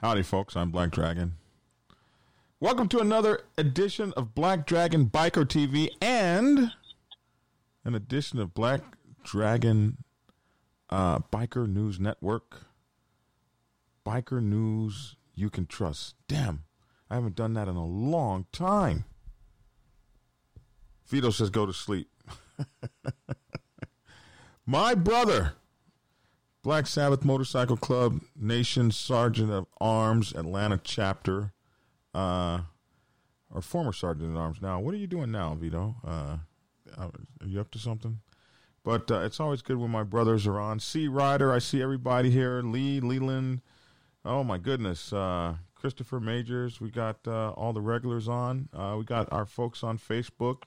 Howdy, folks. I'm Black Dragon. Welcome to another edition of Black Dragon Biker TV and an edition of Black Dragon uh, Biker News Network. Biker News you can trust. Damn, I haven't done that in a long time. Vito says go to sleep. My brother, Black Sabbath Motorcycle Club, Nation Sergeant of Arms, Atlanta chapter, uh, or former Sergeant at Arms now. What are you doing now, Vito? Uh, are you up to something? But uh, it's always good when my brothers are on. C Rider, I see everybody here. Lee, Leland. Oh my goodness. Uh, Christopher Majors. We got uh, all the regulars on. Uh, we got our folks on Facebook.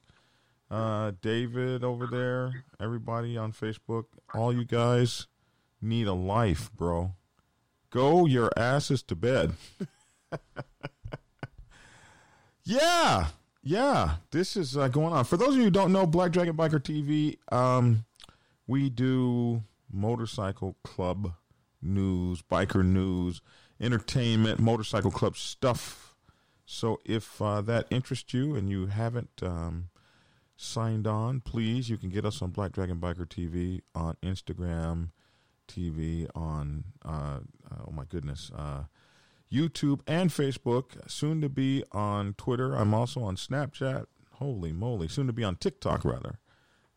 Uh, David over there. Everybody on Facebook. All you guys need a life, bro. Go your asses to bed. yeah, yeah. This is uh, going on. For those of you who don't know, Black Dragon Biker TV, um, we do motorcycle club news, biker news, entertainment, motorcycle club stuff. So if uh, that interests you and you haven't um, signed on, please, you can get us on Black Dragon Biker TV on Instagram TV, on, uh, oh my goodness, uh, YouTube and Facebook, soon to be on Twitter. I'm also on Snapchat. Holy moly, soon to be on TikTok, rather.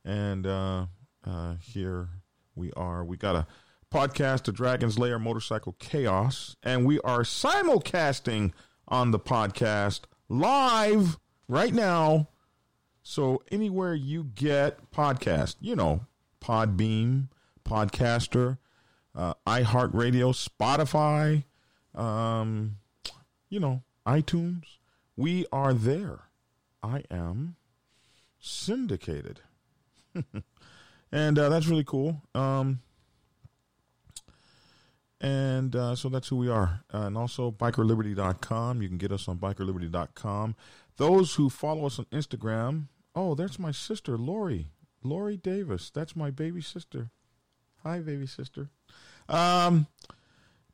And uh, uh, here we are. We got a podcast, The Dragon's Lair Motorcycle Chaos, and we are simulcasting on the podcast live right now. So anywhere you get podcast, you know, Podbean, Podcaster, uh, iHeartRadio, Spotify, um, you know, iTunes, we are there. I am syndicated. and uh, that's really cool. Um, and uh, so that's who we are. Uh, and also bikerliberty.com. You can get us on bikerliberty.com. Those who follow us on Instagram, oh, that's my sister, Lori. Lori Davis. That's my baby sister. Hi, baby sister. Um,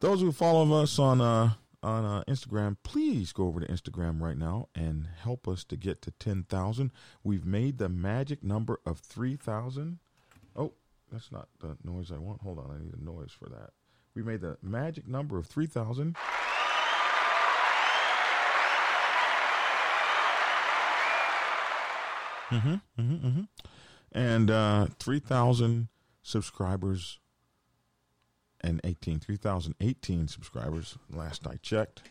those who follow us on uh, on uh, Instagram, please go over to Instagram right now and help us to get to 10,000. We've made the magic number of 3,000. Oh, that's not the noise I want. Hold on, I need a noise for that. We made the magic number of 3,000. Mm-hmm, mm-hmm, mm-hmm. And uh, 3,000 subscribers and 18, 3,018 subscribers last I checked.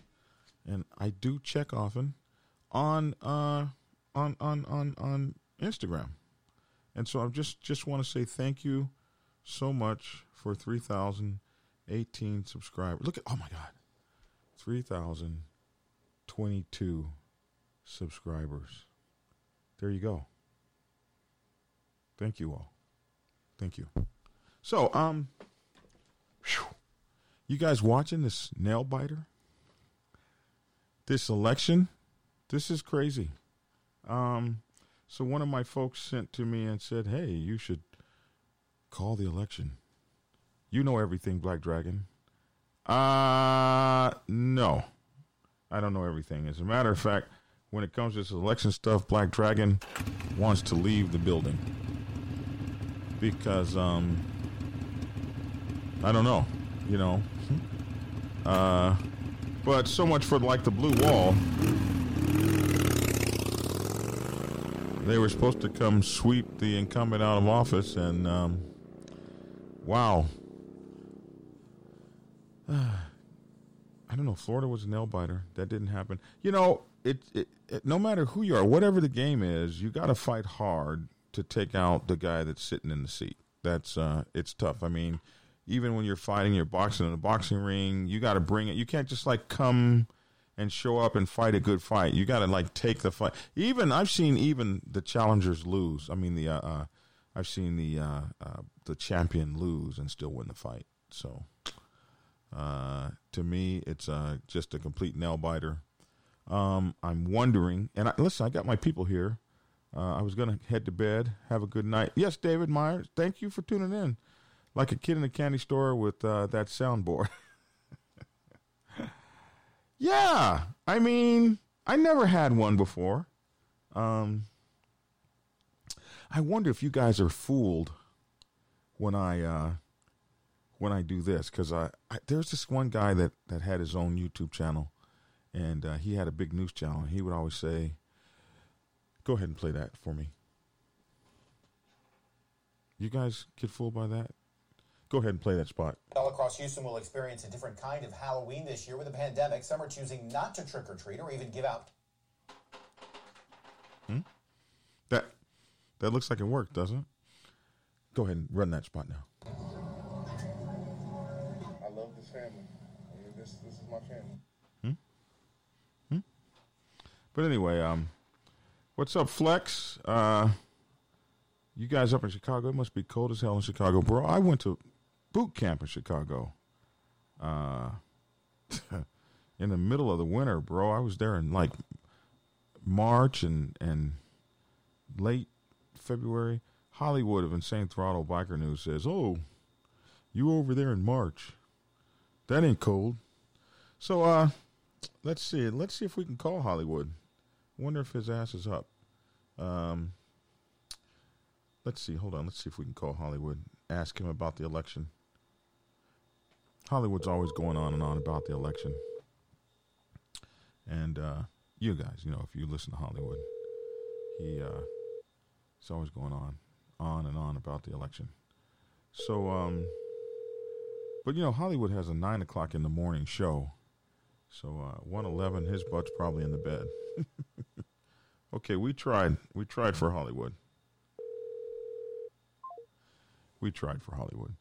And I do check often on uh, on on on on Instagram. And so I just just want to say thank you so much for 3,018 subscribers. Look at oh my god. 3,022 subscribers. There you go. Thank you all. Thank you. So, um Whew. You guys watching this nail biter? This election? This is crazy. Um, so one of my folks sent to me and said, "Hey, you should call the election. You know everything, Black Dragon." Uh no. I don't know everything. As a matter of fact, when it comes to this election stuff, Black Dragon wants to leave the building because um I don't know, you know. Uh, but so much for like the blue wall. They were supposed to come sweep the incumbent out of office, and um, wow. I don't know. Florida was a nail biter. That didn't happen. You know, it, it, it no matter who you are, whatever the game is, you got to fight hard to take out the guy that's sitting in the seat. That's uh, it's tough. I mean, even when you're fighting, you're boxing in a boxing ring, you got to bring it. You can't just like come and show up and fight a good fight. You got to like take the fight. Even I've seen even the challengers lose. I mean the uh, uh I've seen the uh, uh, the champion lose and still win the fight. So uh, to me, it's uh, just a complete nail biter. Um, I'm wondering, and I, listen, I got my people here. Uh, I was to head to bed. Have a good night. Yes, David Myers. Thank you for tuning in like a kid in a candy store with uh, that soundboard. Yeah, I mean, I never had one before. Um, I wonder if you guys are fooled when I uh, when I do this because I, I, there's this one guy that that had his own YouTube channel, and uh, he had a big news channel. He would always say, "Go ahead and play that for me." You guys get fooled by that? Go ahead and play that spot. All across Houston will experience a different kind of Halloween this year with the pandemic. Some are choosing not to trick or treat or even give out. Hmm? That that looks like it worked, doesn't it? Go ahead and run that spot now. I love this family. I mean, this this is my family. Hmm? Hmm? But anyway, um, what's up, Flex? Uh, you guys up in Chicago? It must be cold as hell in Chicago, bro. I went to boot camp in Chicago. Uh, in the middle of the winter, bro. I was there in like March and and late February. Hollywood of Insane Throttle Biker News says, "Oh, you over there in March? That ain't cold." So, uh, let's see. Let's see if we can call Hollywood. Wonder if his ass is up. Um, let's see. Hold on. Let's see if we can call Hollywood. Ask him about the election. Hollywood's always going on and on about the election. And uh, you guys, you know, if you listen to Hollywood, he uh, it's always going on, on and on about the election. So, um, but you know, Hollywood has a nine o'clock in the morning show. So, uh, one eleven, his butt's probably in the bed. okay, we tried. We tried for Hollywood. We tried for Hollywood.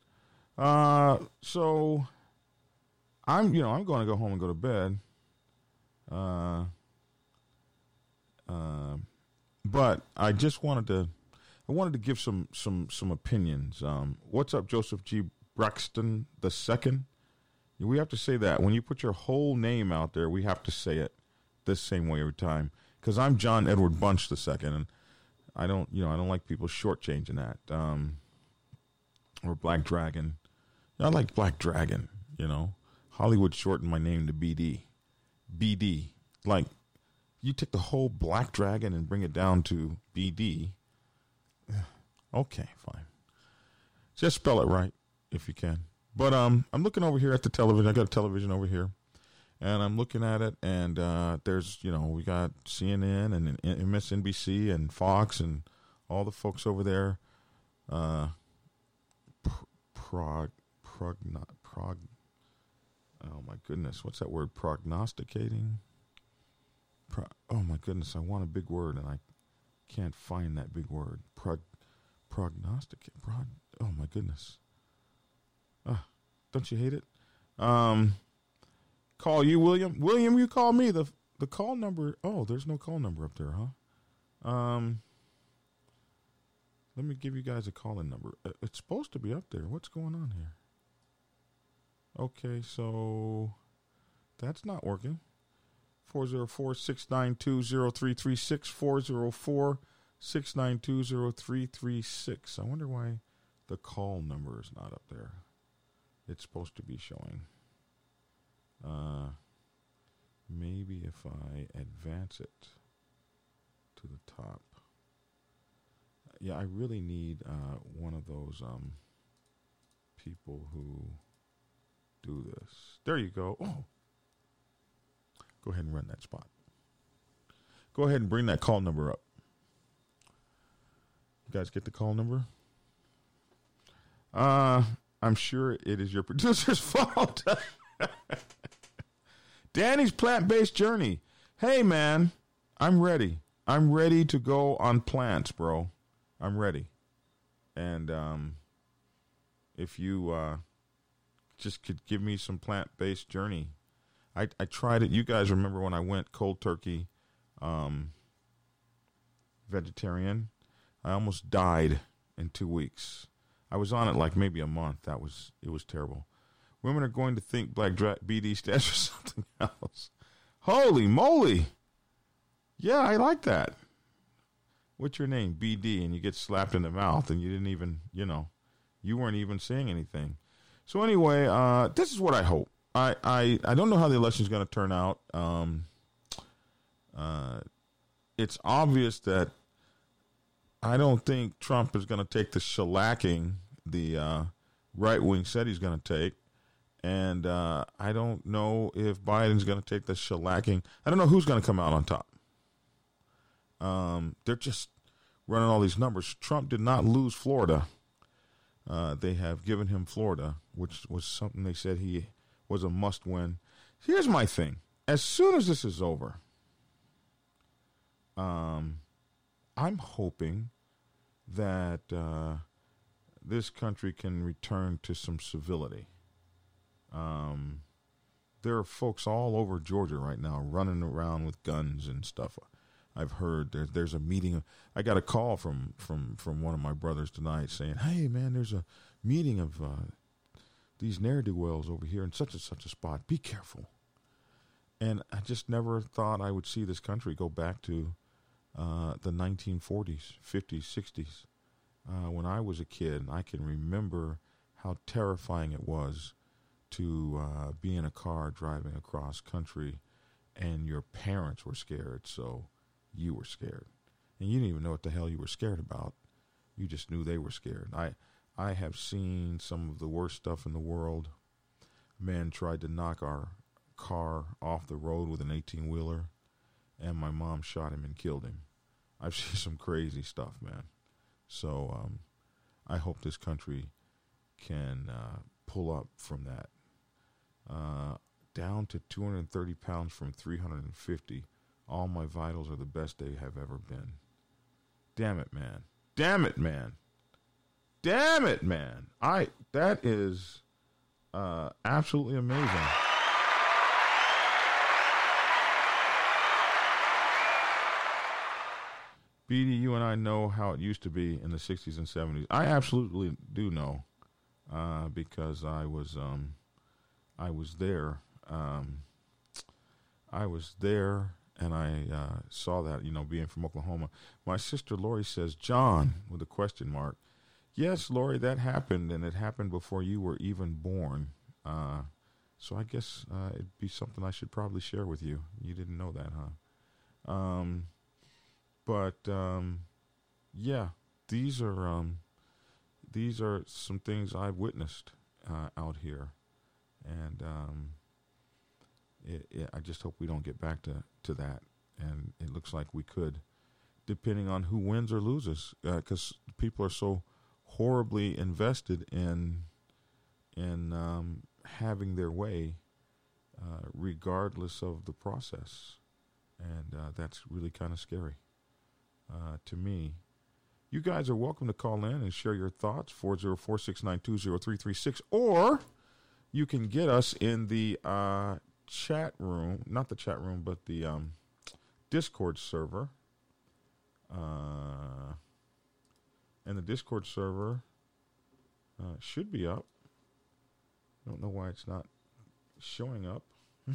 Uh, so I'm, you know, I'm going to go home and go to bed. Uh, uh, but I just wanted to, I wanted to give some some some opinions. Um, what's up, Joseph G. Braxton the second? We have to say that when you put your whole name out there, we have to say it the same way every time. Because I'm John Edward Bunch the second, and I don't, you know, I don't like people shortchanging that. Um, or Black Dragon. I like Black Dragon. You know, Hollywood shortened my name to BD. BD. Like, you take the whole Black Dragon and bring it down to BD. Okay, fine. Just spell it right if you can. But um, I'm looking over here at the television. I got a television over here, and I'm looking at it, and uh, there's you know we got CNN and MSNBC and Fox and all the folks over there. Uh, prog, prog, prog. Oh my goodness, what's that word? Prognosticating. Pro, oh my goodness, I want a big word and I can't find that big word. Prog, prognosticate. Prog, oh my goodness. Ah, don't you hate it? Um, call you, William. William, you call me. The the call number. Oh, there's no call number up there, huh? Um, let me give you guys a calling number. Uh, it's supposed to be up there. What's going on here? Okay, so that's not working. 404 692 0336. 404 692 0336. I wonder why the call number is not up there. It's supposed to be showing. Uh, maybe if I advance it to the top. Yeah, I really need uh, one of those um, people who do this. There you go. Oh. Go ahead and run that spot. Go ahead and bring that call number up. You guys get the call number? Uh, I'm sure it is your producer's fault. Danny's plant based journey. Hey, man, I'm ready. I'm ready to go on plants, bro. I'm ready. And um, if you uh, just could give me some plant based journey, I, I tried it. You guys remember when I went cold turkey um, vegetarian? I almost died in two weeks. I was on it like maybe a month. That was it was terrible. Women are going to think Black Dra- BD stands for something else. Holy moly! Yeah, I like that. What's your name? BD, and you get slapped in the mouth, and you didn't even, you know, you weren't even saying anything. So anyway, uh, this is what I hope. I, I, I don't know how the election is going to turn out. Um, uh, it's obvious that I don't think Trump is going to take the shellacking the uh, right wing said he's going to take. And uh, I don't know if Biden's going to take the shellacking. I don't know who's going to come out on top. Um, they're just running all these numbers. Trump did not lose Florida. Uh, they have given him Florida, which was something they said he was a must win. Here's my thing as soon as this is over, um, I'm hoping that uh, this country can return to some civility. Um, there are folks all over Georgia right now running around with guns and stuff. I've heard there's there's a meeting. I got a call from from from one of my brothers tonight saying, "Hey man, there's a meeting of uh, these ne'er do wells over here in such and such a spot. Be careful." And I just never thought I would see this country go back to uh, the 1940s, 50s, 60s. Uh, when I was a kid, I can remember how terrifying it was to uh, be in a car driving across country and your parents were scared, so you were scared. And you didn't even know what the hell you were scared about. You just knew they were scared. I I have seen some of the worst stuff in the world. A man tried to knock our car off the road with an 18 wheeler, and my mom shot him and killed him. I've seen some crazy stuff, man. So um, I hope this country can uh, pull up from that. Uh, down to 230 pounds from 350. All my vitals are the best they have ever been. Damn it, man. Damn it, man. Damn it, man. I that is uh, absolutely amazing. BD, you and I know how it used to be in the 60s and 70s. I absolutely do know uh, because I was um, I was there. Um, I was there and I uh, saw that, you know, being from Oklahoma. My sister Lori says, John, with a question mark. Yes, Lori, that happened, and it happened before you were even born. Uh, so I guess uh, it'd be something I should probably share with you. You didn't know that, huh? Um, but um, yeah, these are um, these are some things I've witnessed uh, out here, and um, it, it, I just hope we don't get back to, to that. And it looks like we could, depending on who wins or loses, because uh, people are so horribly invested in in um, having their way, uh, regardless of the process, and uh, that's really kind of scary uh, to me. You guys are welcome to call in and share your thoughts 404 692 0336, or you can get us in the uh, chat room, not the chat room, but the um, Discord server. Uh, and the Discord server uh, should be up. I don't know why it's not showing up. uh,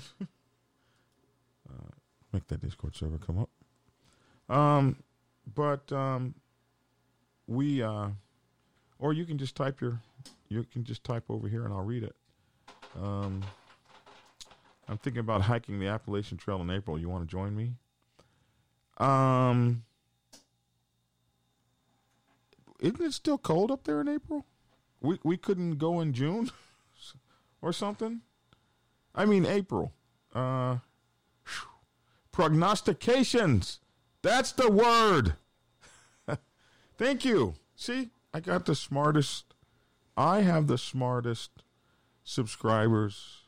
make that Discord server come up. Um, but um, we, uh, or you can just type your, you can just type over here and I'll read it. Um, I'm thinking about hiking the Appalachian Trail in April. You want to join me? Um, isn't it still cold up there in April? We we couldn't go in June or something. I mean April. Uh, prognostications. That's the word. Thank you. See, I got the smartest. I have the smartest subscribers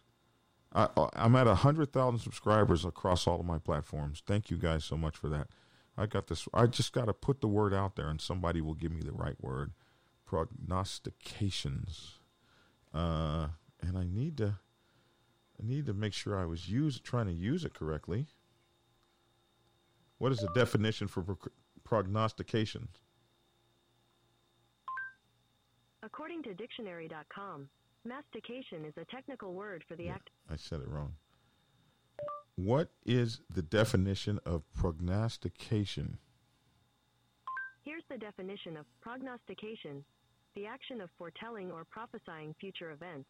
I, I'm at 100,000 subscribers across all of my platforms. Thank you guys so much for that. I got this. I just got to put the word out there, and somebody will give me the right word. Prognostications, uh, and I need to. I need to make sure I was use trying to use it correctly. What is the definition for pro- prognostications? According to dictionary.com, Mastication is a technical word for the Yeah, act. I said it wrong. What is the definition of prognostication? Here's the definition of prognostication the action of foretelling or prophesying future events.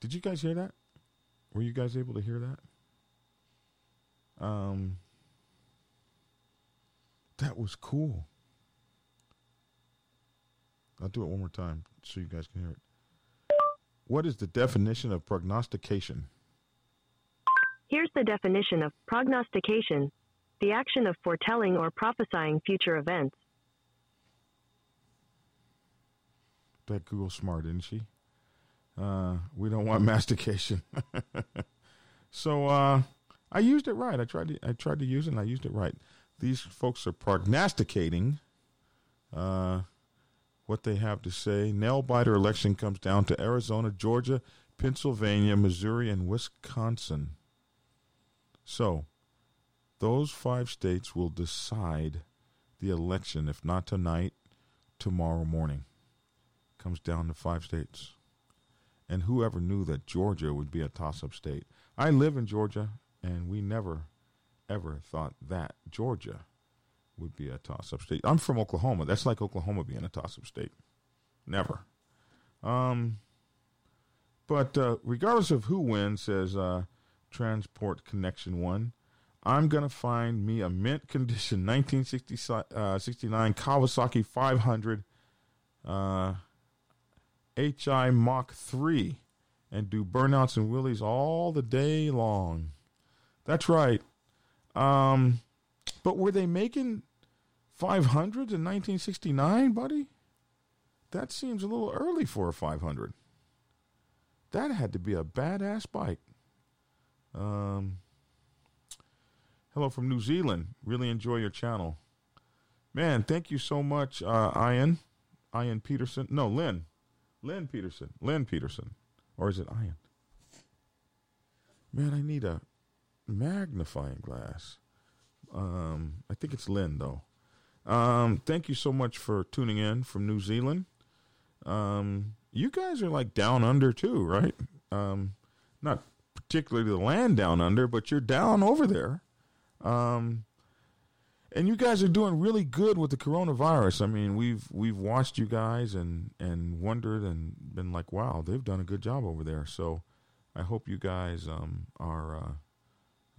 Did you guys hear that? Were you guys able to hear that? Um, that was cool. I'll do it one more time so you guys can hear it. What is the definition of prognostication? Here's the definition of prognostication the action of foretelling or prophesying future events. That Google smart, isn't she? Uh, we don't want mastication. so uh, I used it right. I tried to I tried to use it and I used it right. These folks are prognosticating uh, what they have to say. Nail biter election comes down to Arizona, Georgia, Pennsylvania, Missouri, and Wisconsin. So those five states will decide the election, if not tonight, tomorrow morning. Comes down to five states. And whoever knew that Georgia would be a toss up state? I live in Georgia, and we never, ever thought that Georgia would be a toss up state. I'm from Oklahoma. That's like Oklahoma being a toss up state. Never. Um, but uh, regardless of who wins, says uh, Transport Connection One, I'm going to find me a mint condition 1969 uh, Kawasaki 500 uh, HI Mach 3 and do burnouts and wheelies all the day long. That's right. Um, but were they making 500s in 1969, buddy? That seems a little early for a 500. That had to be a badass bike. Um, hello from New Zealand. Really enjoy your channel. Man, thank you so much, uh, Ian. Ian Peterson. No, Lynn. Lynn Peterson. Lynn Peterson. Or is it Ian? Man, I need a magnifying glass. Um, I think it's Lynn, though. Um, thank you so much for tuning in from New Zealand. Um, you guys are like down under, too, right? Um, not particularly the land down under, but you're down over there. Um, and you guys are doing really good with the coronavirus. I mean, we've we've watched you guys and and wondered and been like, wow, they've done a good job over there. So I hope you guys um, are. Uh,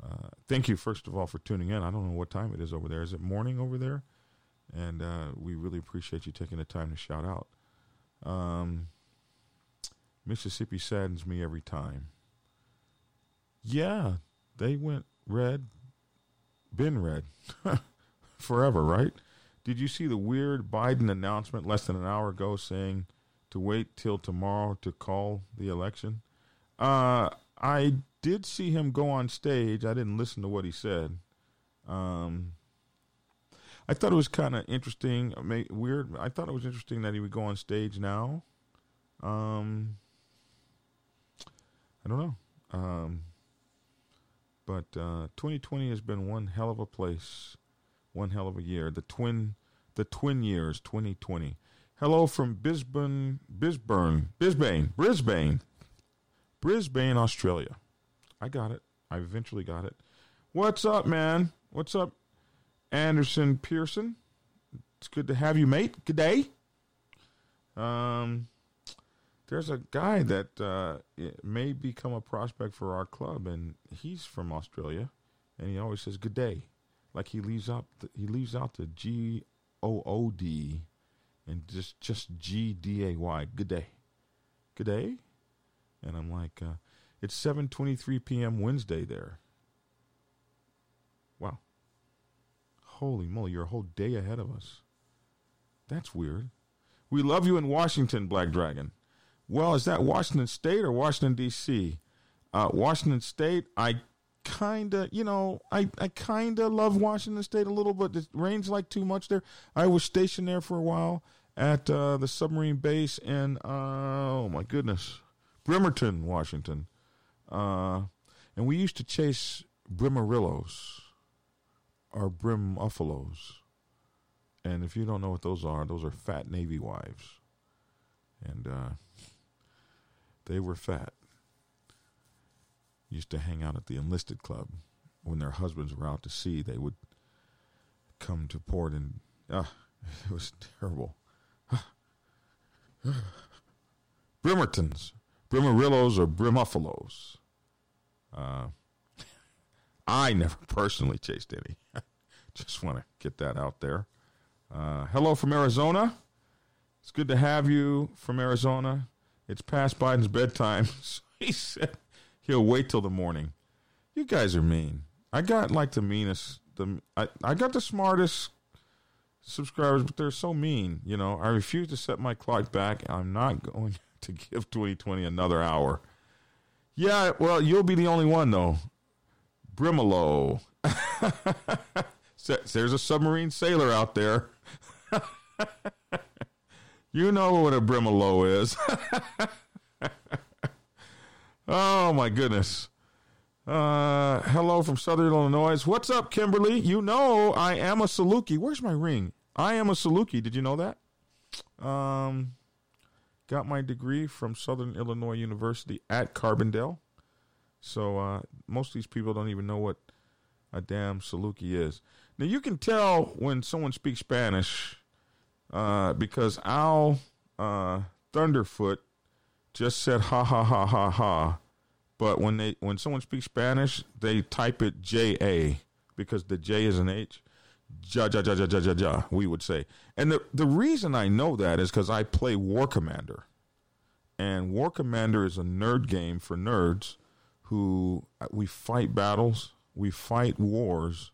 uh, thank you first of all for tuning in. I don't know what time it is over there. Is it morning over there? And uh, we really appreciate you taking the time to shout out. Um, Mississippi saddens me every time. Yeah, they went red, been red. forever, right? Did you see the weird Biden announcement less than an hour ago saying to wait till tomorrow to call the election? Uh, I did see him go on stage. I didn't listen to what he said. Um, I thought it was kind of interesting, weird. I thought it was interesting that he would go on stage now. Um, I don't know. Um, but uh, 2020 has been one hell of a place one hell of a year. The twin, the twin years, 2020. Hello from Bisbane, Bisburn, Bisbane, Brisbane, Brisbane, Australia. I got it. I eventually got it. What's up, man? What's up, Anderson Pearson? It's good to have you, mate. Good day. Um, there's a guy that uh, may become a prospect for our club, and he's from Australia, and he always says "good day." like he leaves out the, he leaves out the G O O D and just just G D A Y. Good day, good day, and I'm like, uh, it's 7:23 p.m. Wednesday there. Wow, holy moly, you're a whole day ahead of us. That's weird. We love you in Washington, Black Dragon. Well, is that Washington State or Washington D.C.? Uh, Washington State, I kind of, you know, I, I kind of love Washington State a little, but it rains like too much there. I was stationed there for a while at uh, the submarine base in, uh, oh my goodness, Bremerton, Washington. Uh, and we used to chase brimarillos or brimuffalos. And if you don't know what those are, those are fat Navy wives. And uh, they were fat used to hang out at the enlisted club when their husbands were out to sea. They would come to port, and ah, it was terrible. Brimertons, Brimarillos, or Brimuffalos. Uh, I never personally chased any. Just want to get that out there. Uh, hello from Arizona. It's good to have you from Arizona. It's past Biden's bedtime. So he said he'll wait till the morning. You guys are mean. I got like the meanest. The I, I got the smartest subscribers, but they're so mean. You know, I refuse to set my clock back. I'm not going to give 2020 another hour. Yeah, well, you'll be the only one though. Brimalo. There's a submarine sailor out there. you know what a Brimalo is. oh my goodness. Uh, hello from Southern Illinois. What's up, Kimberly? You know I am a Saluki. Where's my ring? I am a Saluki. Did you know that? Um, got my degree from Southern Illinois University at Carbondale. So uh, most of these people don't even know what a damn Saluki is. Now you can tell when someone speaks Spanish uh, because Al uh, Thunderfoot just said ha ha ha ha ha but when they when someone speaks Spanish, they type it J A because the J is an H. Ja ja ja ja ja ja ja. We would say, and the the reason I know that is because I play War Commander, and War Commander is a nerd game for nerds who we fight battles, we fight wars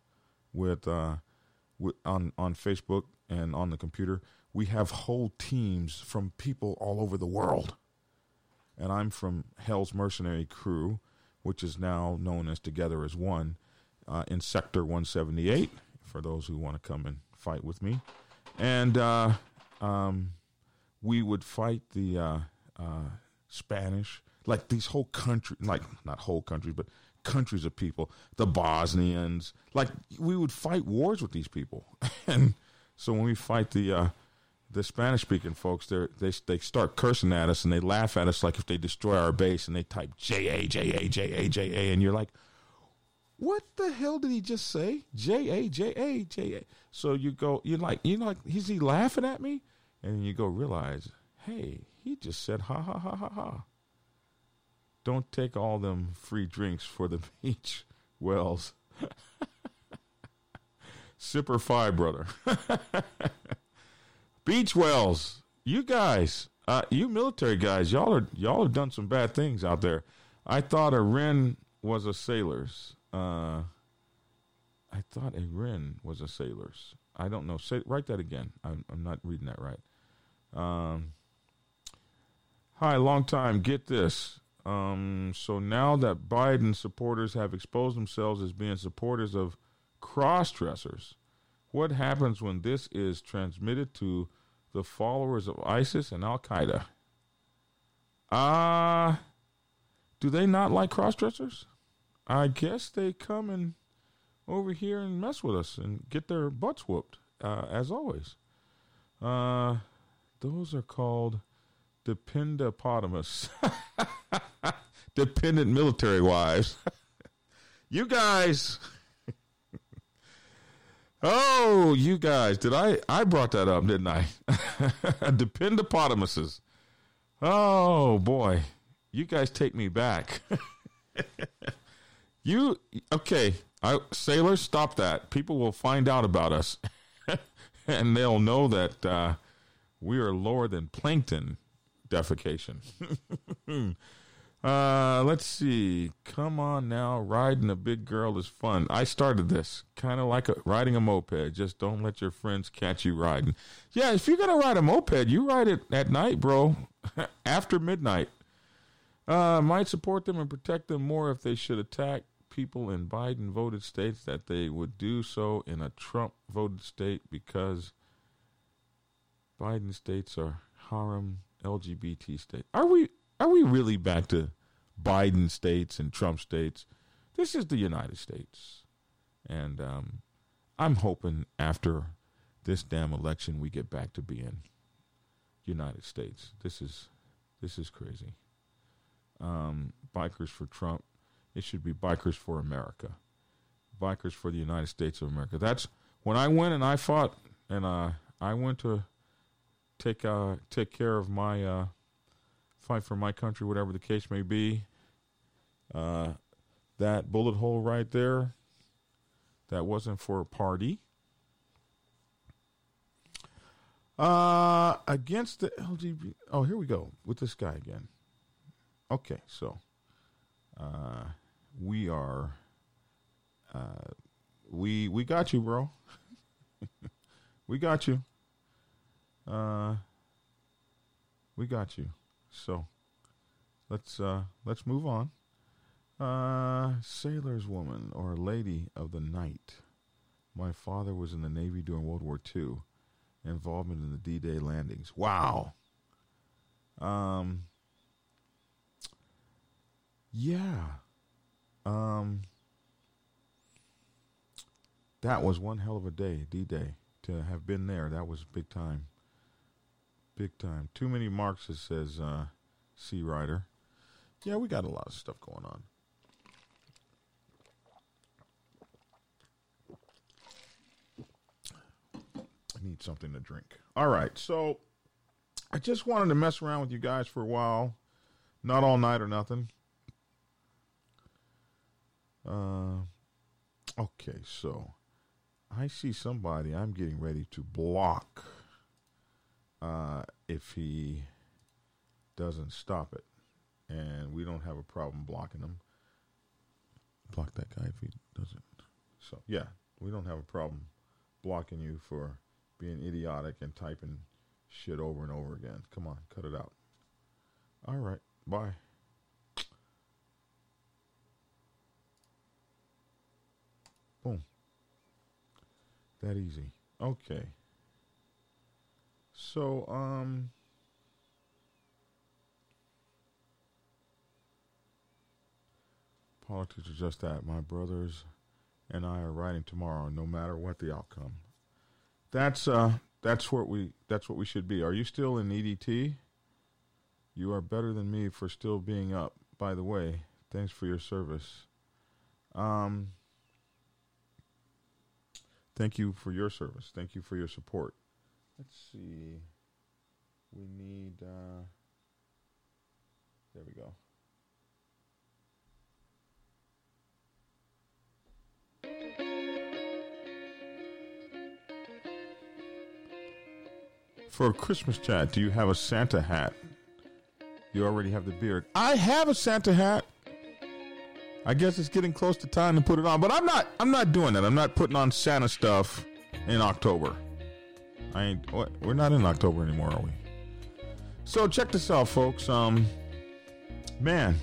with uh with, on on Facebook and on the computer. We have whole teams from people all over the world and I'm from Hell's Mercenary Crew, which is now known as Together as One, uh, in Sector 178. For those who want to come and fight with me, and uh, um, we would fight the uh, uh, Spanish, like these whole country, like not whole countries, but countries of people, the Bosnians. Like we would fight wars with these people, and so when we fight the uh, the Spanish speaking folks, they they they start cursing at us and they laugh at us like if they destroy our base and they type J A J A J A J A and you're like, what the hell did he just say? J A J A J A. So you go, you're like, you're like, is he laughing at me? And you go realize, hey, he just said ha ha ha ha ha. Don't take all them free drinks for the beach, Wells. Sipper five, brother. Beach Wells, you guys, uh, you military guys, y'all are y'all have done some bad things out there. I thought a wren was a sailor's. Uh, I thought a wren was a sailor's. I don't know. Say write that again. I'm, I'm not reading that right. Um, hi, long time. Get this. Um, so now that Biden supporters have exposed themselves as being supporters of cross dressers what happens when this is transmitted to the followers of ISIS and Al Qaeda? Ah, uh, do they not like cross dressers? I guess they come and over here and mess with us and get their butts whooped, uh, as always. Uh, those are called dependopotamus, dependent military wives. you guys. Oh, you guys, did I I brought that up, didn't I? Dependopotamuses. Oh boy. You guys take me back. you okay, I sailors, stop that. People will find out about us. and they'll know that uh, we are lower than plankton defecation. Uh, let's see. Come on now, riding a big girl is fun. I started this kind of like a, riding a moped. Just don't let your friends catch you riding. Yeah, if you're gonna ride a moped, you ride it at night, bro. After midnight. Uh, might support them and protect them more if they should attack people in Biden voted states that they would do so in a Trump voted state because Biden states are harem LGBT state. Are we are we really back to Biden states and Trump states? This is the United States. And um, I'm hoping after this damn election we get back to being United States. This is this is crazy. Um, bikers for Trump. It should be bikers for America. Bikers for the United States of America. That's when I went and I fought and uh, I went to take uh, take care of my uh, fight for my country, whatever the case may be. Uh, that bullet hole right there, that wasn't for a party. Uh, against the LGBT. Oh, here we go with this guy again. Okay, so uh, we are. Uh, we we got you, bro. we got you. Uh, we got you. So let's uh let's move on. Uh, sailor's woman or lady of the night. My father was in the Navy during World War II. Involvement in the D-Day landings. Wow. Um. Yeah. Um. That was one hell of a day, D-Day. To have been there, that was big time. Big time. Too many marks, it says uh, Sea Rider. Yeah, we got a lot of stuff going on. I need something to drink. All right, so I just wanted to mess around with you guys for a while. Not all night or nothing. Uh, okay, so I see somebody I'm getting ready to block uh, if he doesn't stop it. And we don't have a problem blocking him. Block that guy if he doesn't. So, yeah, we don't have a problem blocking you for being idiotic and typing shit over and over again. Come on, cut it out. All right, bye. Boom. That easy. Okay. So, um, politics are just that. My brothers and I are riding tomorrow, no matter what the outcome. That's uh, that's what we that's what we should be. Are you still in EDT? You are better than me for still being up. By the way, thanks for your service. Um, thank you for your service. Thank you for your support. Let's see. We need. Uh, there we go. For a Christmas chat, do you have a Santa hat? You already have the beard. I have a Santa hat. I guess it's getting close to time to put it on, but I'm not. I'm not doing that. I'm not putting on Santa stuff in October. I ain't. We're not in October anymore, are we? So check this out, folks. Um, man.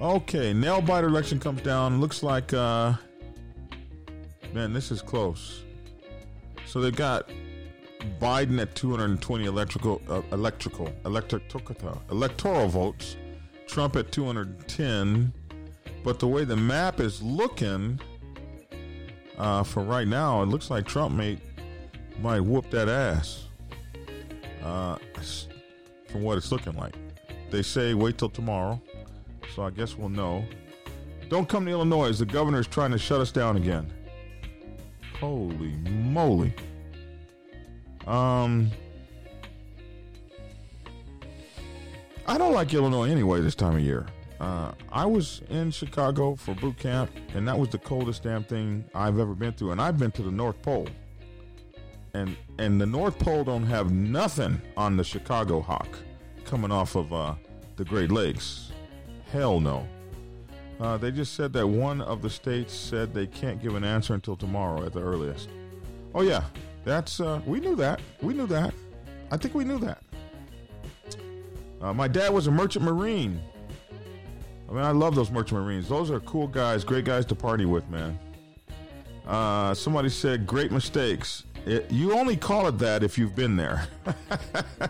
Okay, nail biter election comes down. Looks like, uh, man, this is close. So they got Biden at 220 electrical, uh, electrical, electrical, electoral votes. Trump at 210. But the way the map is looking, uh, for right now, it looks like Trump may might whoop that ass. Uh, from what it's looking like, they say wait till tomorrow. So I guess we'll know. Don't come to Illinois. The governor is trying to shut us down again. Holy moly. Um, I don't like Illinois anyway this time of year. Uh, I was in Chicago for boot camp, and that was the coldest damn thing I've ever been through. And I've been to the North Pole, and and the North Pole don't have nothing on the Chicago hawk coming off of uh, the Great Lakes. Hell no. Uh, they just said that one of the states said they can't give an answer until tomorrow at the earliest. Oh yeah, that's uh, we knew that. We knew that. I think we knew that. Uh, my dad was a merchant marine. I mean, I love those merchant marines. Those are cool guys, great guys to party with, man. Uh, somebody said great mistakes. It, you only call it that if you've been there.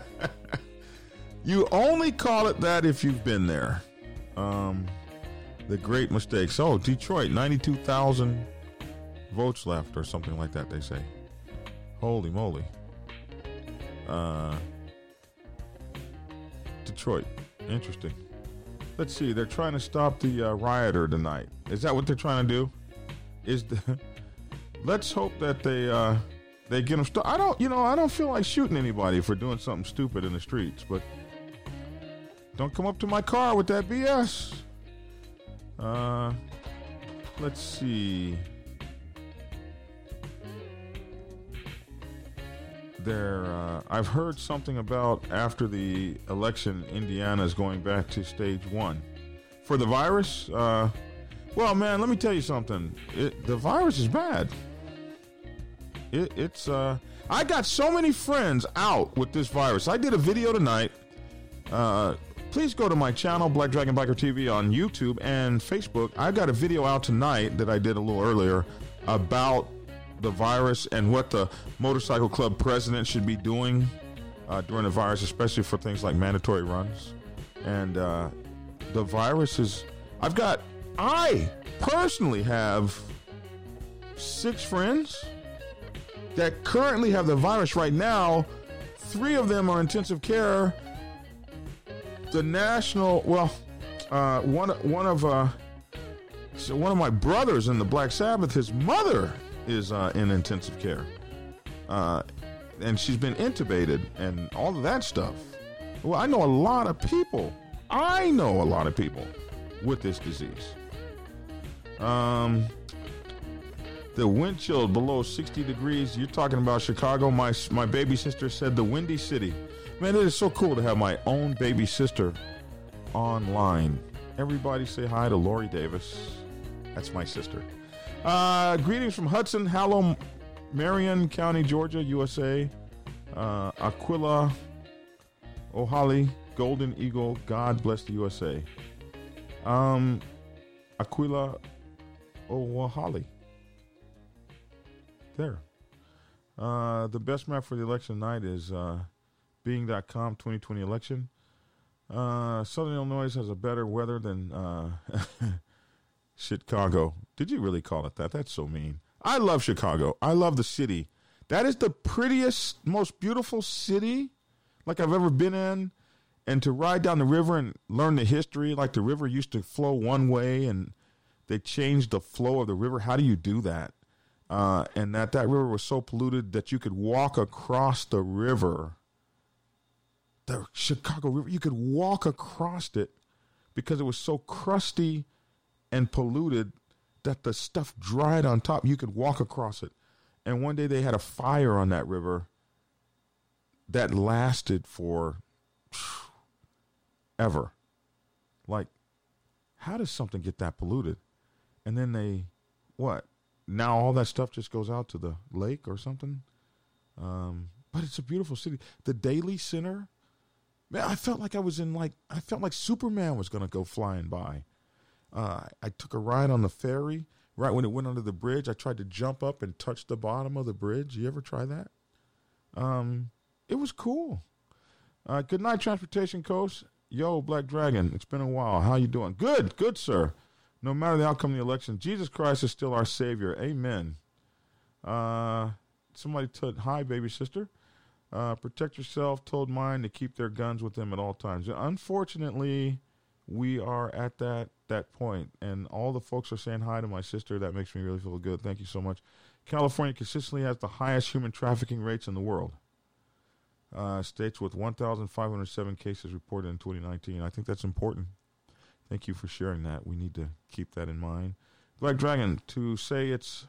you only call it that if you've been there. Um, the great mistakes. Oh, Detroit, ninety-two thousand votes left, or something like that. They say. Holy moly. Uh, Detroit. Interesting. Let's see. They're trying to stop the uh, rioter tonight. Is that what they're trying to do? Is the Let's hope that they uh, they get them. St- I don't. You know. I don't feel like shooting anybody for doing something stupid in the streets. But don't come up to my car with that BS. Uh, let's see. There, uh, I've heard something about after the election, Indiana is going back to stage one for the virus. Uh, well, man, let me tell you something. It, the virus is bad. It, it's. Uh, I got so many friends out with this virus. I did a video tonight. Uh, please go to my channel, Black Dragon Biker TV, on YouTube and Facebook. I got a video out tonight that I did a little earlier about the virus and what the motorcycle club president should be doing uh, during the virus, especially for things like mandatory runs. And uh, the virus is. I've got. I personally have six friends that currently have the virus right now. Three of them are intensive care. The national, well, uh, one one of uh, so one of my brothers in the Black Sabbath, his mother is uh, in intensive care, uh, and she's been intubated and all of that stuff. Well, I know a lot of people. I know a lot of people with this disease. Um, the wind chill below 60 degrees. You're talking about Chicago. My my baby sister said the windy city. Man, it is so cool to have my own baby sister online. Everybody say hi to Lori Davis. That's my sister. Uh, greetings from Hudson, Hallow, Marion County, Georgia, USA. Uh, Aquila, O'Holly, Golden Eagle. God bless the USA. Um, Aquila, O'Holly. There. Uh, the best map for the election night is uh, Bing.com 2020 election. Uh, Southern Illinois has a better weather than uh, Chicago. Did you really call it that? That's so mean. I love Chicago. I love the city. That is the prettiest, most beautiful city like I've ever been in. And to ride down the river and learn the history, like the river used to flow one way and they changed the flow of the river. How do you do that? Uh, and that that river was so polluted that you could walk across the river, the Chicago River. You could walk across it because it was so crusty and polluted that the stuff dried on top. You could walk across it. And one day they had a fire on that river that lasted for ever. Like, how does something get that polluted? And then they, what? Now all that stuff just goes out to the lake or something. Um, but it's a beautiful city. The Daley Center, man, I felt like I was in like I felt like Superman was gonna go flying by. Uh, I took a ride on the ferry right when it went under the bridge. I tried to jump up and touch the bottom of the bridge. You ever try that? Um, it was cool. Uh, good night, Transportation Coast. Yo, Black Dragon. It's been a while. How you doing? Good, good, sir. No matter the outcome of the election, Jesus Christ is still our Savior. Amen. Uh, somebody told, hi, baby sister. Uh, protect yourself. Told mine to keep their guns with them at all times. Unfortunately, we are at that that point, and all the folks are saying hi to my sister. That makes me really feel good. Thank you so much. California consistently has the highest human trafficking rates in the world. Uh, states with 1,507 cases reported in 2019. I think that's important. Thank you for sharing that. We need to keep that in mind. Black Dragon, to say it's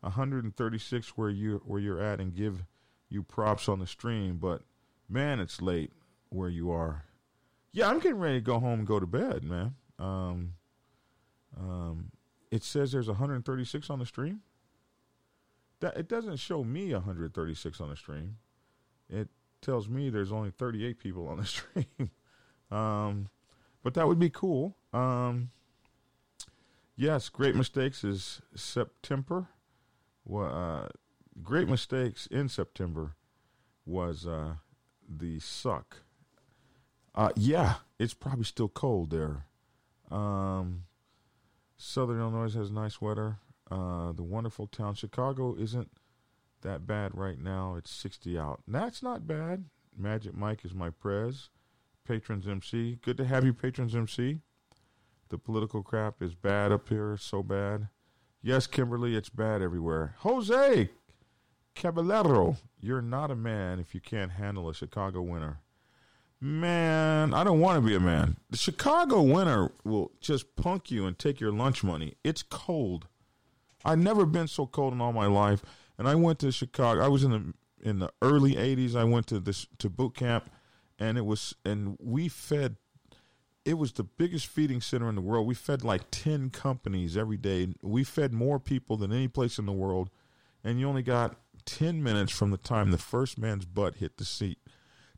136 where you where you're at and give you props on the stream, but man, it's late where you are. Yeah, I'm getting ready to go home and go to bed, man. Um, um, it says there's 136 on the stream. That it doesn't show me 136 on the stream. It tells me there's only 38 people on the stream. um, but that would be cool. Um, yes, Great Mistakes is September. Well, uh, Great Mistakes in September was uh, the suck. Uh, yeah, it's probably still cold there. Um, Southern Illinois has nice weather. Uh, the wonderful town Chicago isn't that bad right now. It's 60 out. That's not bad. Magic Mike is my prez. Patrons MC. Good to have you, Patrons MC. The political crap is bad up here, so bad. Yes, Kimberly, it's bad everywhere. Jose Caballero, you're not a man if you can't handle a Chicago winter. Man, I don't want to be a man. The Chicago winter will just punk you and take your lunch money. It's cold. I've never been so cold in all my life. And I went to Chicago. I was in the in the early '80s. I went to this to boot camp, and it was and we fed. It was the biggest feeding center in the world. We fed like ten companies every day. We fed more people than any place in the world, and you only got ten minutes from the time the first man's butt hit the seat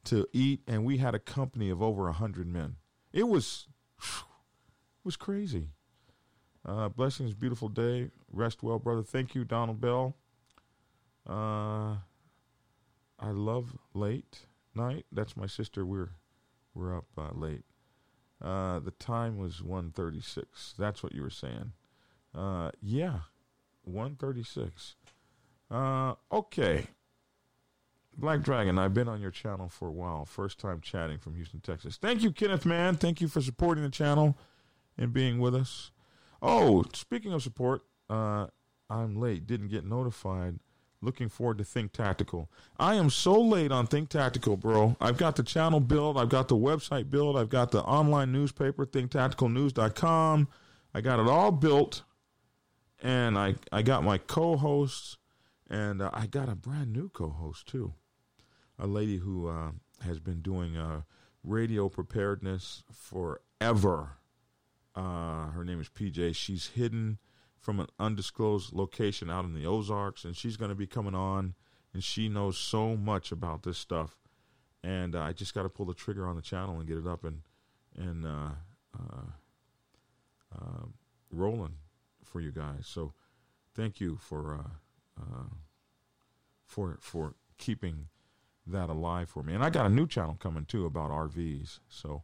to eat, and we had a company of over a hundred men. It was, it was crazy. Uh, blessings, beautiful day. Rest well, brother. Thank you, Donald Bell. Uh, I love late night. That's my sister. We're we're up uh, late. Uh, the time was one thirty six. That's what you were saying. Uh, yeah, one thirty six. Uh, okay. Black Dragon, I've been on your channel for a while. First time chatting from Houston, Texas. Thank you, Kenneth, man. Thank you for supporting the channel and being with us. Oh, speaking of support, uh, I'm late. Didn't get notified. Looking forward to Think Tactical. I am so late on Think Tactical, bro. I've got the channel built. I've got the website built. I've got the online newspaper, thinktacticalnews.com. I got it all built. And I, I got my co hosts. And uh, I got a brand new co host, too a lady who uh, has been doing uh, radio preparedness forever. Uh, her name is PJ. She's hidden from an undisclosed location out in the Ozarks, and she's going to be coming on, and she knows so much about this stuff. And uh, I just got to pull the trigger on the channel and get it up and and uh, uh, rolling for you guys. So, thank you for for for keeping that alive for me. And I got a new channel coming too about RVs. So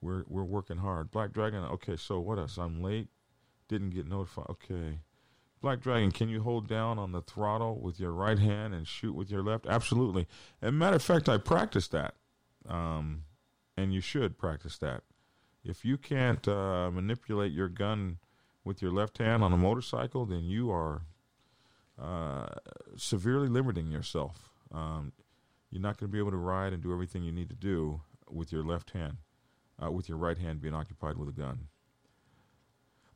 we're we're working hard. Black Dragon, okay, so what else? I'm late. Didn't get notified. Okay. Black Dragon, can you hold down on the throttle with your right hand and shoot with your left? Absolutely. As a matter of fact, I practiced that. Um, and you should practice that. If you can't uh, manipulate your gun with your left hand on a motorcycle, then you are uh, severely limiting yourself. Um, you're not going to be able to ride and do everything you need to do with your left hand, uh, with your right hand being occupied with a gun.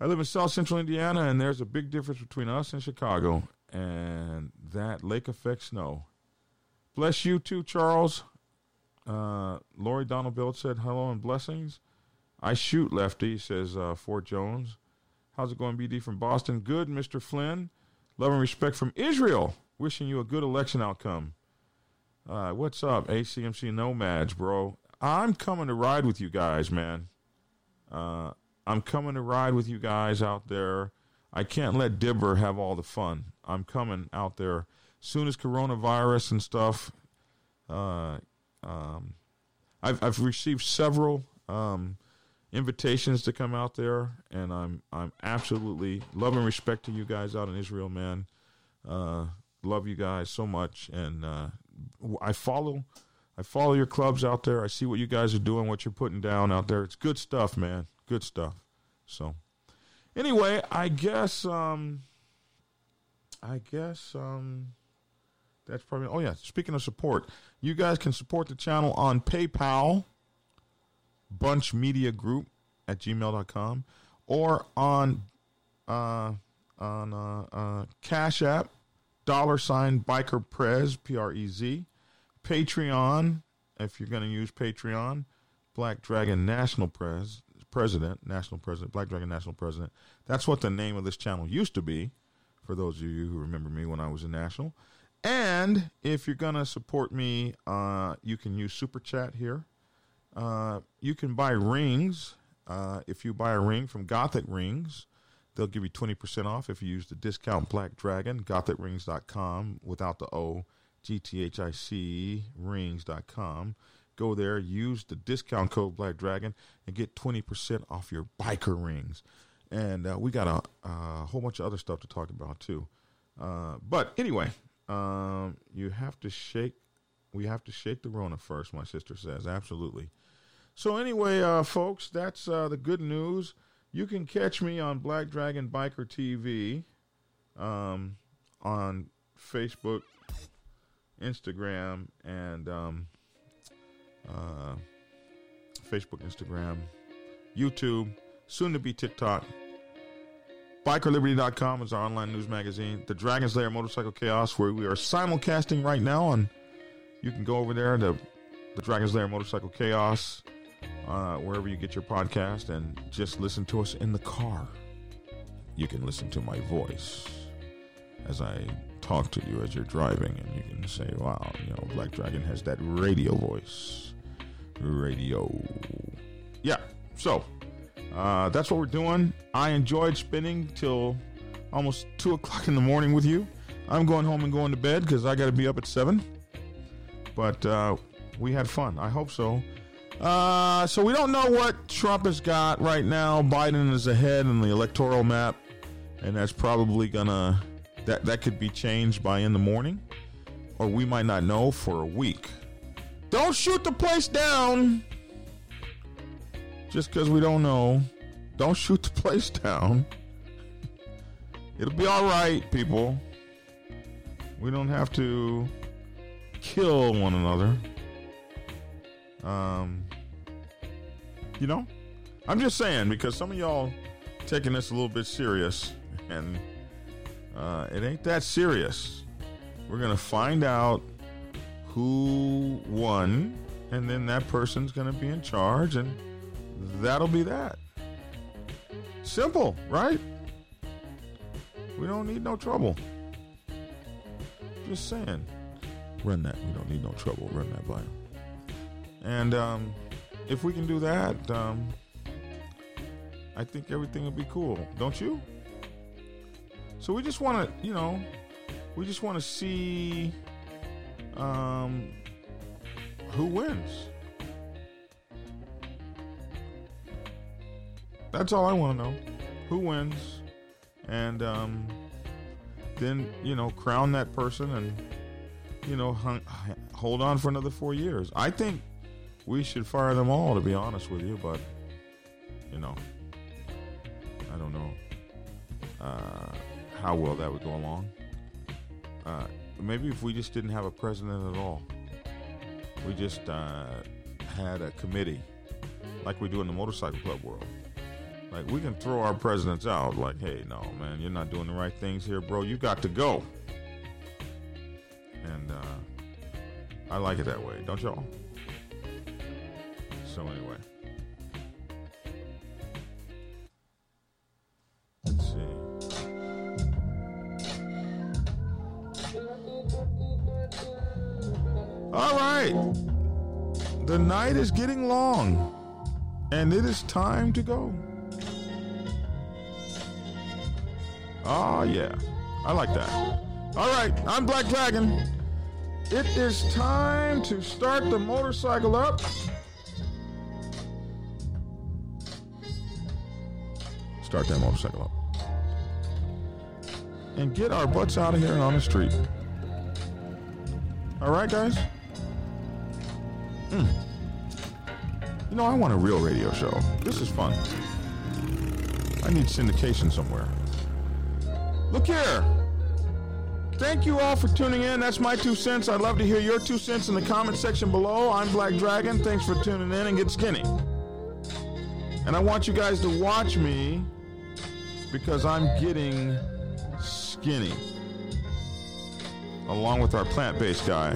I live in South Central Indiana, and there's a big difference between us and Chicago, and that lake effect snow. Bless you too, Charles. Uh, Lori Donald said hello and blessings. I shoot lefty, says uh, Fort Jones. How's it going, BD from Boston? Good, Mr. Flynn. Love and respect from Israel. Wishing you a good election outcome. Uh, what's up, ACMC Nomads, bro? I'm coming to ride with you guys, man. Uh, I'm coming to ride with you guys out there. I can't let Dibber have all the fun. I'm coming out there soon as coronavirus and stuff. Uh, um, I've I've received several um, invitations to come out there, and I'm I'm absolutely love and respect to you guys out in Israel, man. Uh, love you guys so much, and uh, I follow I follow your clubs out there. I see what you guys are doing, what you're putting down out there. It's good stuff, man. Good stuff. So anyway, I guess um I guess um that's probably oh yeah, speaking of support, you guys can support the channel on PayPal, Bunch Media Group at gmail.com, or on uh on uh, uh Cash App dollar sign biker prez p-r-e-z patreon if you're going to use patreon black dragon national prez president national president black dragon national president. That's what the name of this channel used to be for those of you who remember me when i was in national. And if you're going to support me uh, you can use super chat here. Uh, you can buy rings. Uh, if you buy a ring from gothic rings They'll give you 20% off if you use the discount Black Dragon, gothicrings.com without the O, G T H I C rings.com. Go there, use the discount code Black Dragon, and get 20% off your biker rings. And uh, we got a, a, whole bunch of other stuff to talk about too. Uh, but anyway, um, you have to shake. We have to shake the Rona first. My sister says absolutely. So anyway, uh, folks, that's uh, the good news. You can catch me on Black Dragon Biker TV um, on Facebook, Instagram, and um, uh, Facebook, Instagram, YouTube, soon to be TikTok. BikerLiberty.com is our online news magazine. The Dragon's Lair Motorcycle Chaos, where we are simulcasting right now, and you can go over there to the Dragon's Lair Motorcycle Chaos, uh, wherever you get your podcast, and just listen to us in the car. You can listen to my voice as I talk to you as you're driving, and you can say, "Wow, you know, Black Dragon has that radio voice." Radio, yeah. So uh, that's what we're doing. I enjoyed spinning till almost two o'clock in the morning with you. I'm going home and going to bed because I got to be up at seven. But uh, we had fun. I hope so. Uh, so we don't know what Trump has got right now. Biden is ahead in the electoral map, and that's probably gonna that that could be changed by in the morning, or we might not know for a week. Don't shoot the place down just because we don't know. Don't shoot the place down. It'll be all right, people. We don't have to kill one another. Um, you know, I'm just saying because some of y'all taking this a little bit serious, and uh, it ain't that serious. We're gonna find out who won, and then that person's gonna be in charge, and that'll be that. Simple, right? We don't need no trouble. Just saying. Run that. We don't need no trouble. Run that by him. And um, if we can do that, um, I think everything will be cool. Don't you? So we just want to, you know, we just want to see um, who wins. That's all I want to know. Who wins? And um, then, you know, crown that person and, you know, hung, hold on for another four years. I think we should fire them all, to be honest with you, but, you know, I don't know uh, how well that would go along. Uh, maybe if we just didn't have a president at all, we just uh, had a committee like we do in the motorcycle club world. Like we can throw our presidents out. Like, hey, no, man, you're not doing the right things here, bro. You got to go. And uh, I like it that way, don't y'all? So anyway, night is getting long, and it is time to go. Oh, yeah. I like that. All right, I'm Black Dragon. It is time to start the motorcycle up. Start that motorcycle up. And get our butts out of here and on the street. All right, guys? Mm. You know, I want a real radio show. This is fun. I need syndication somewhere. Look here. Thank you all for tuning in. That's my two cents. I'd love to hear your two cents in the comment section below. I'm Black Dragon. Thanks for tuning in and get skinny. And I want you guys to watch me because I'm getting skinny. Along with our plant based guy,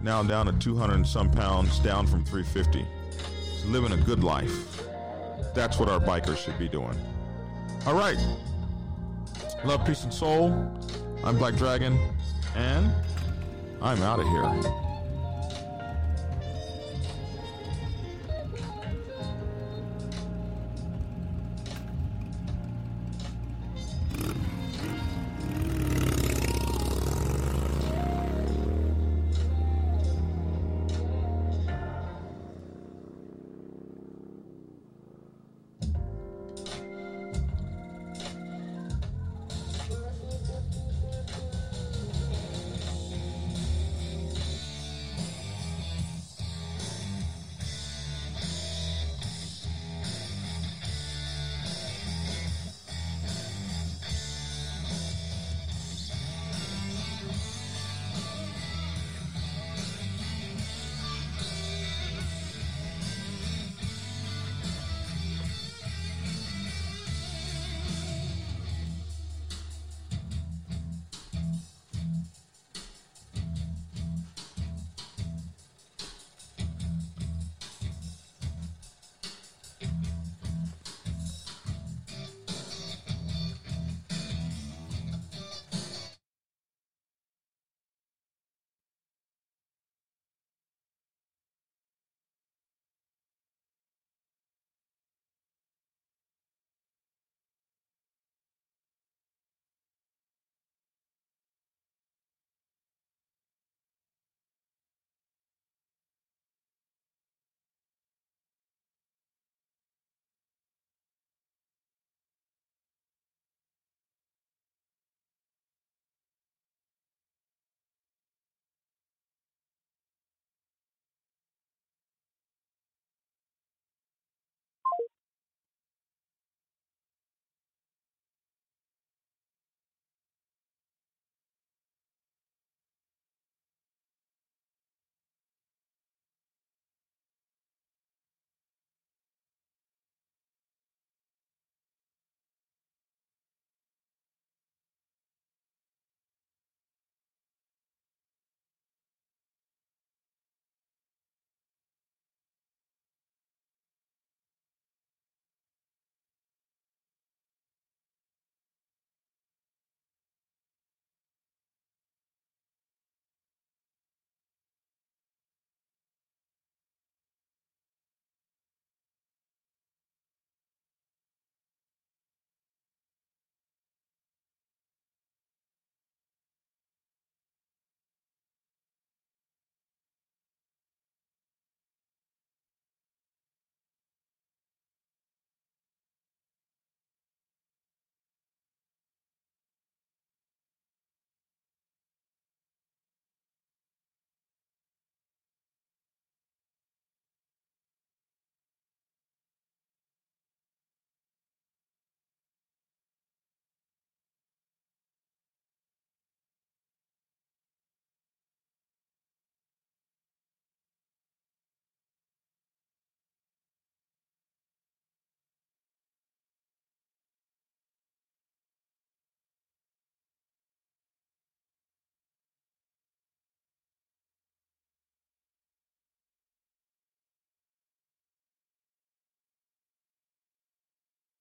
now down to 200 and some pounds, down from 350. Living a good life. That's what our bikers should be doing. All right. Love, peace, and soul. I'm Black Dragon, and I'm out of here.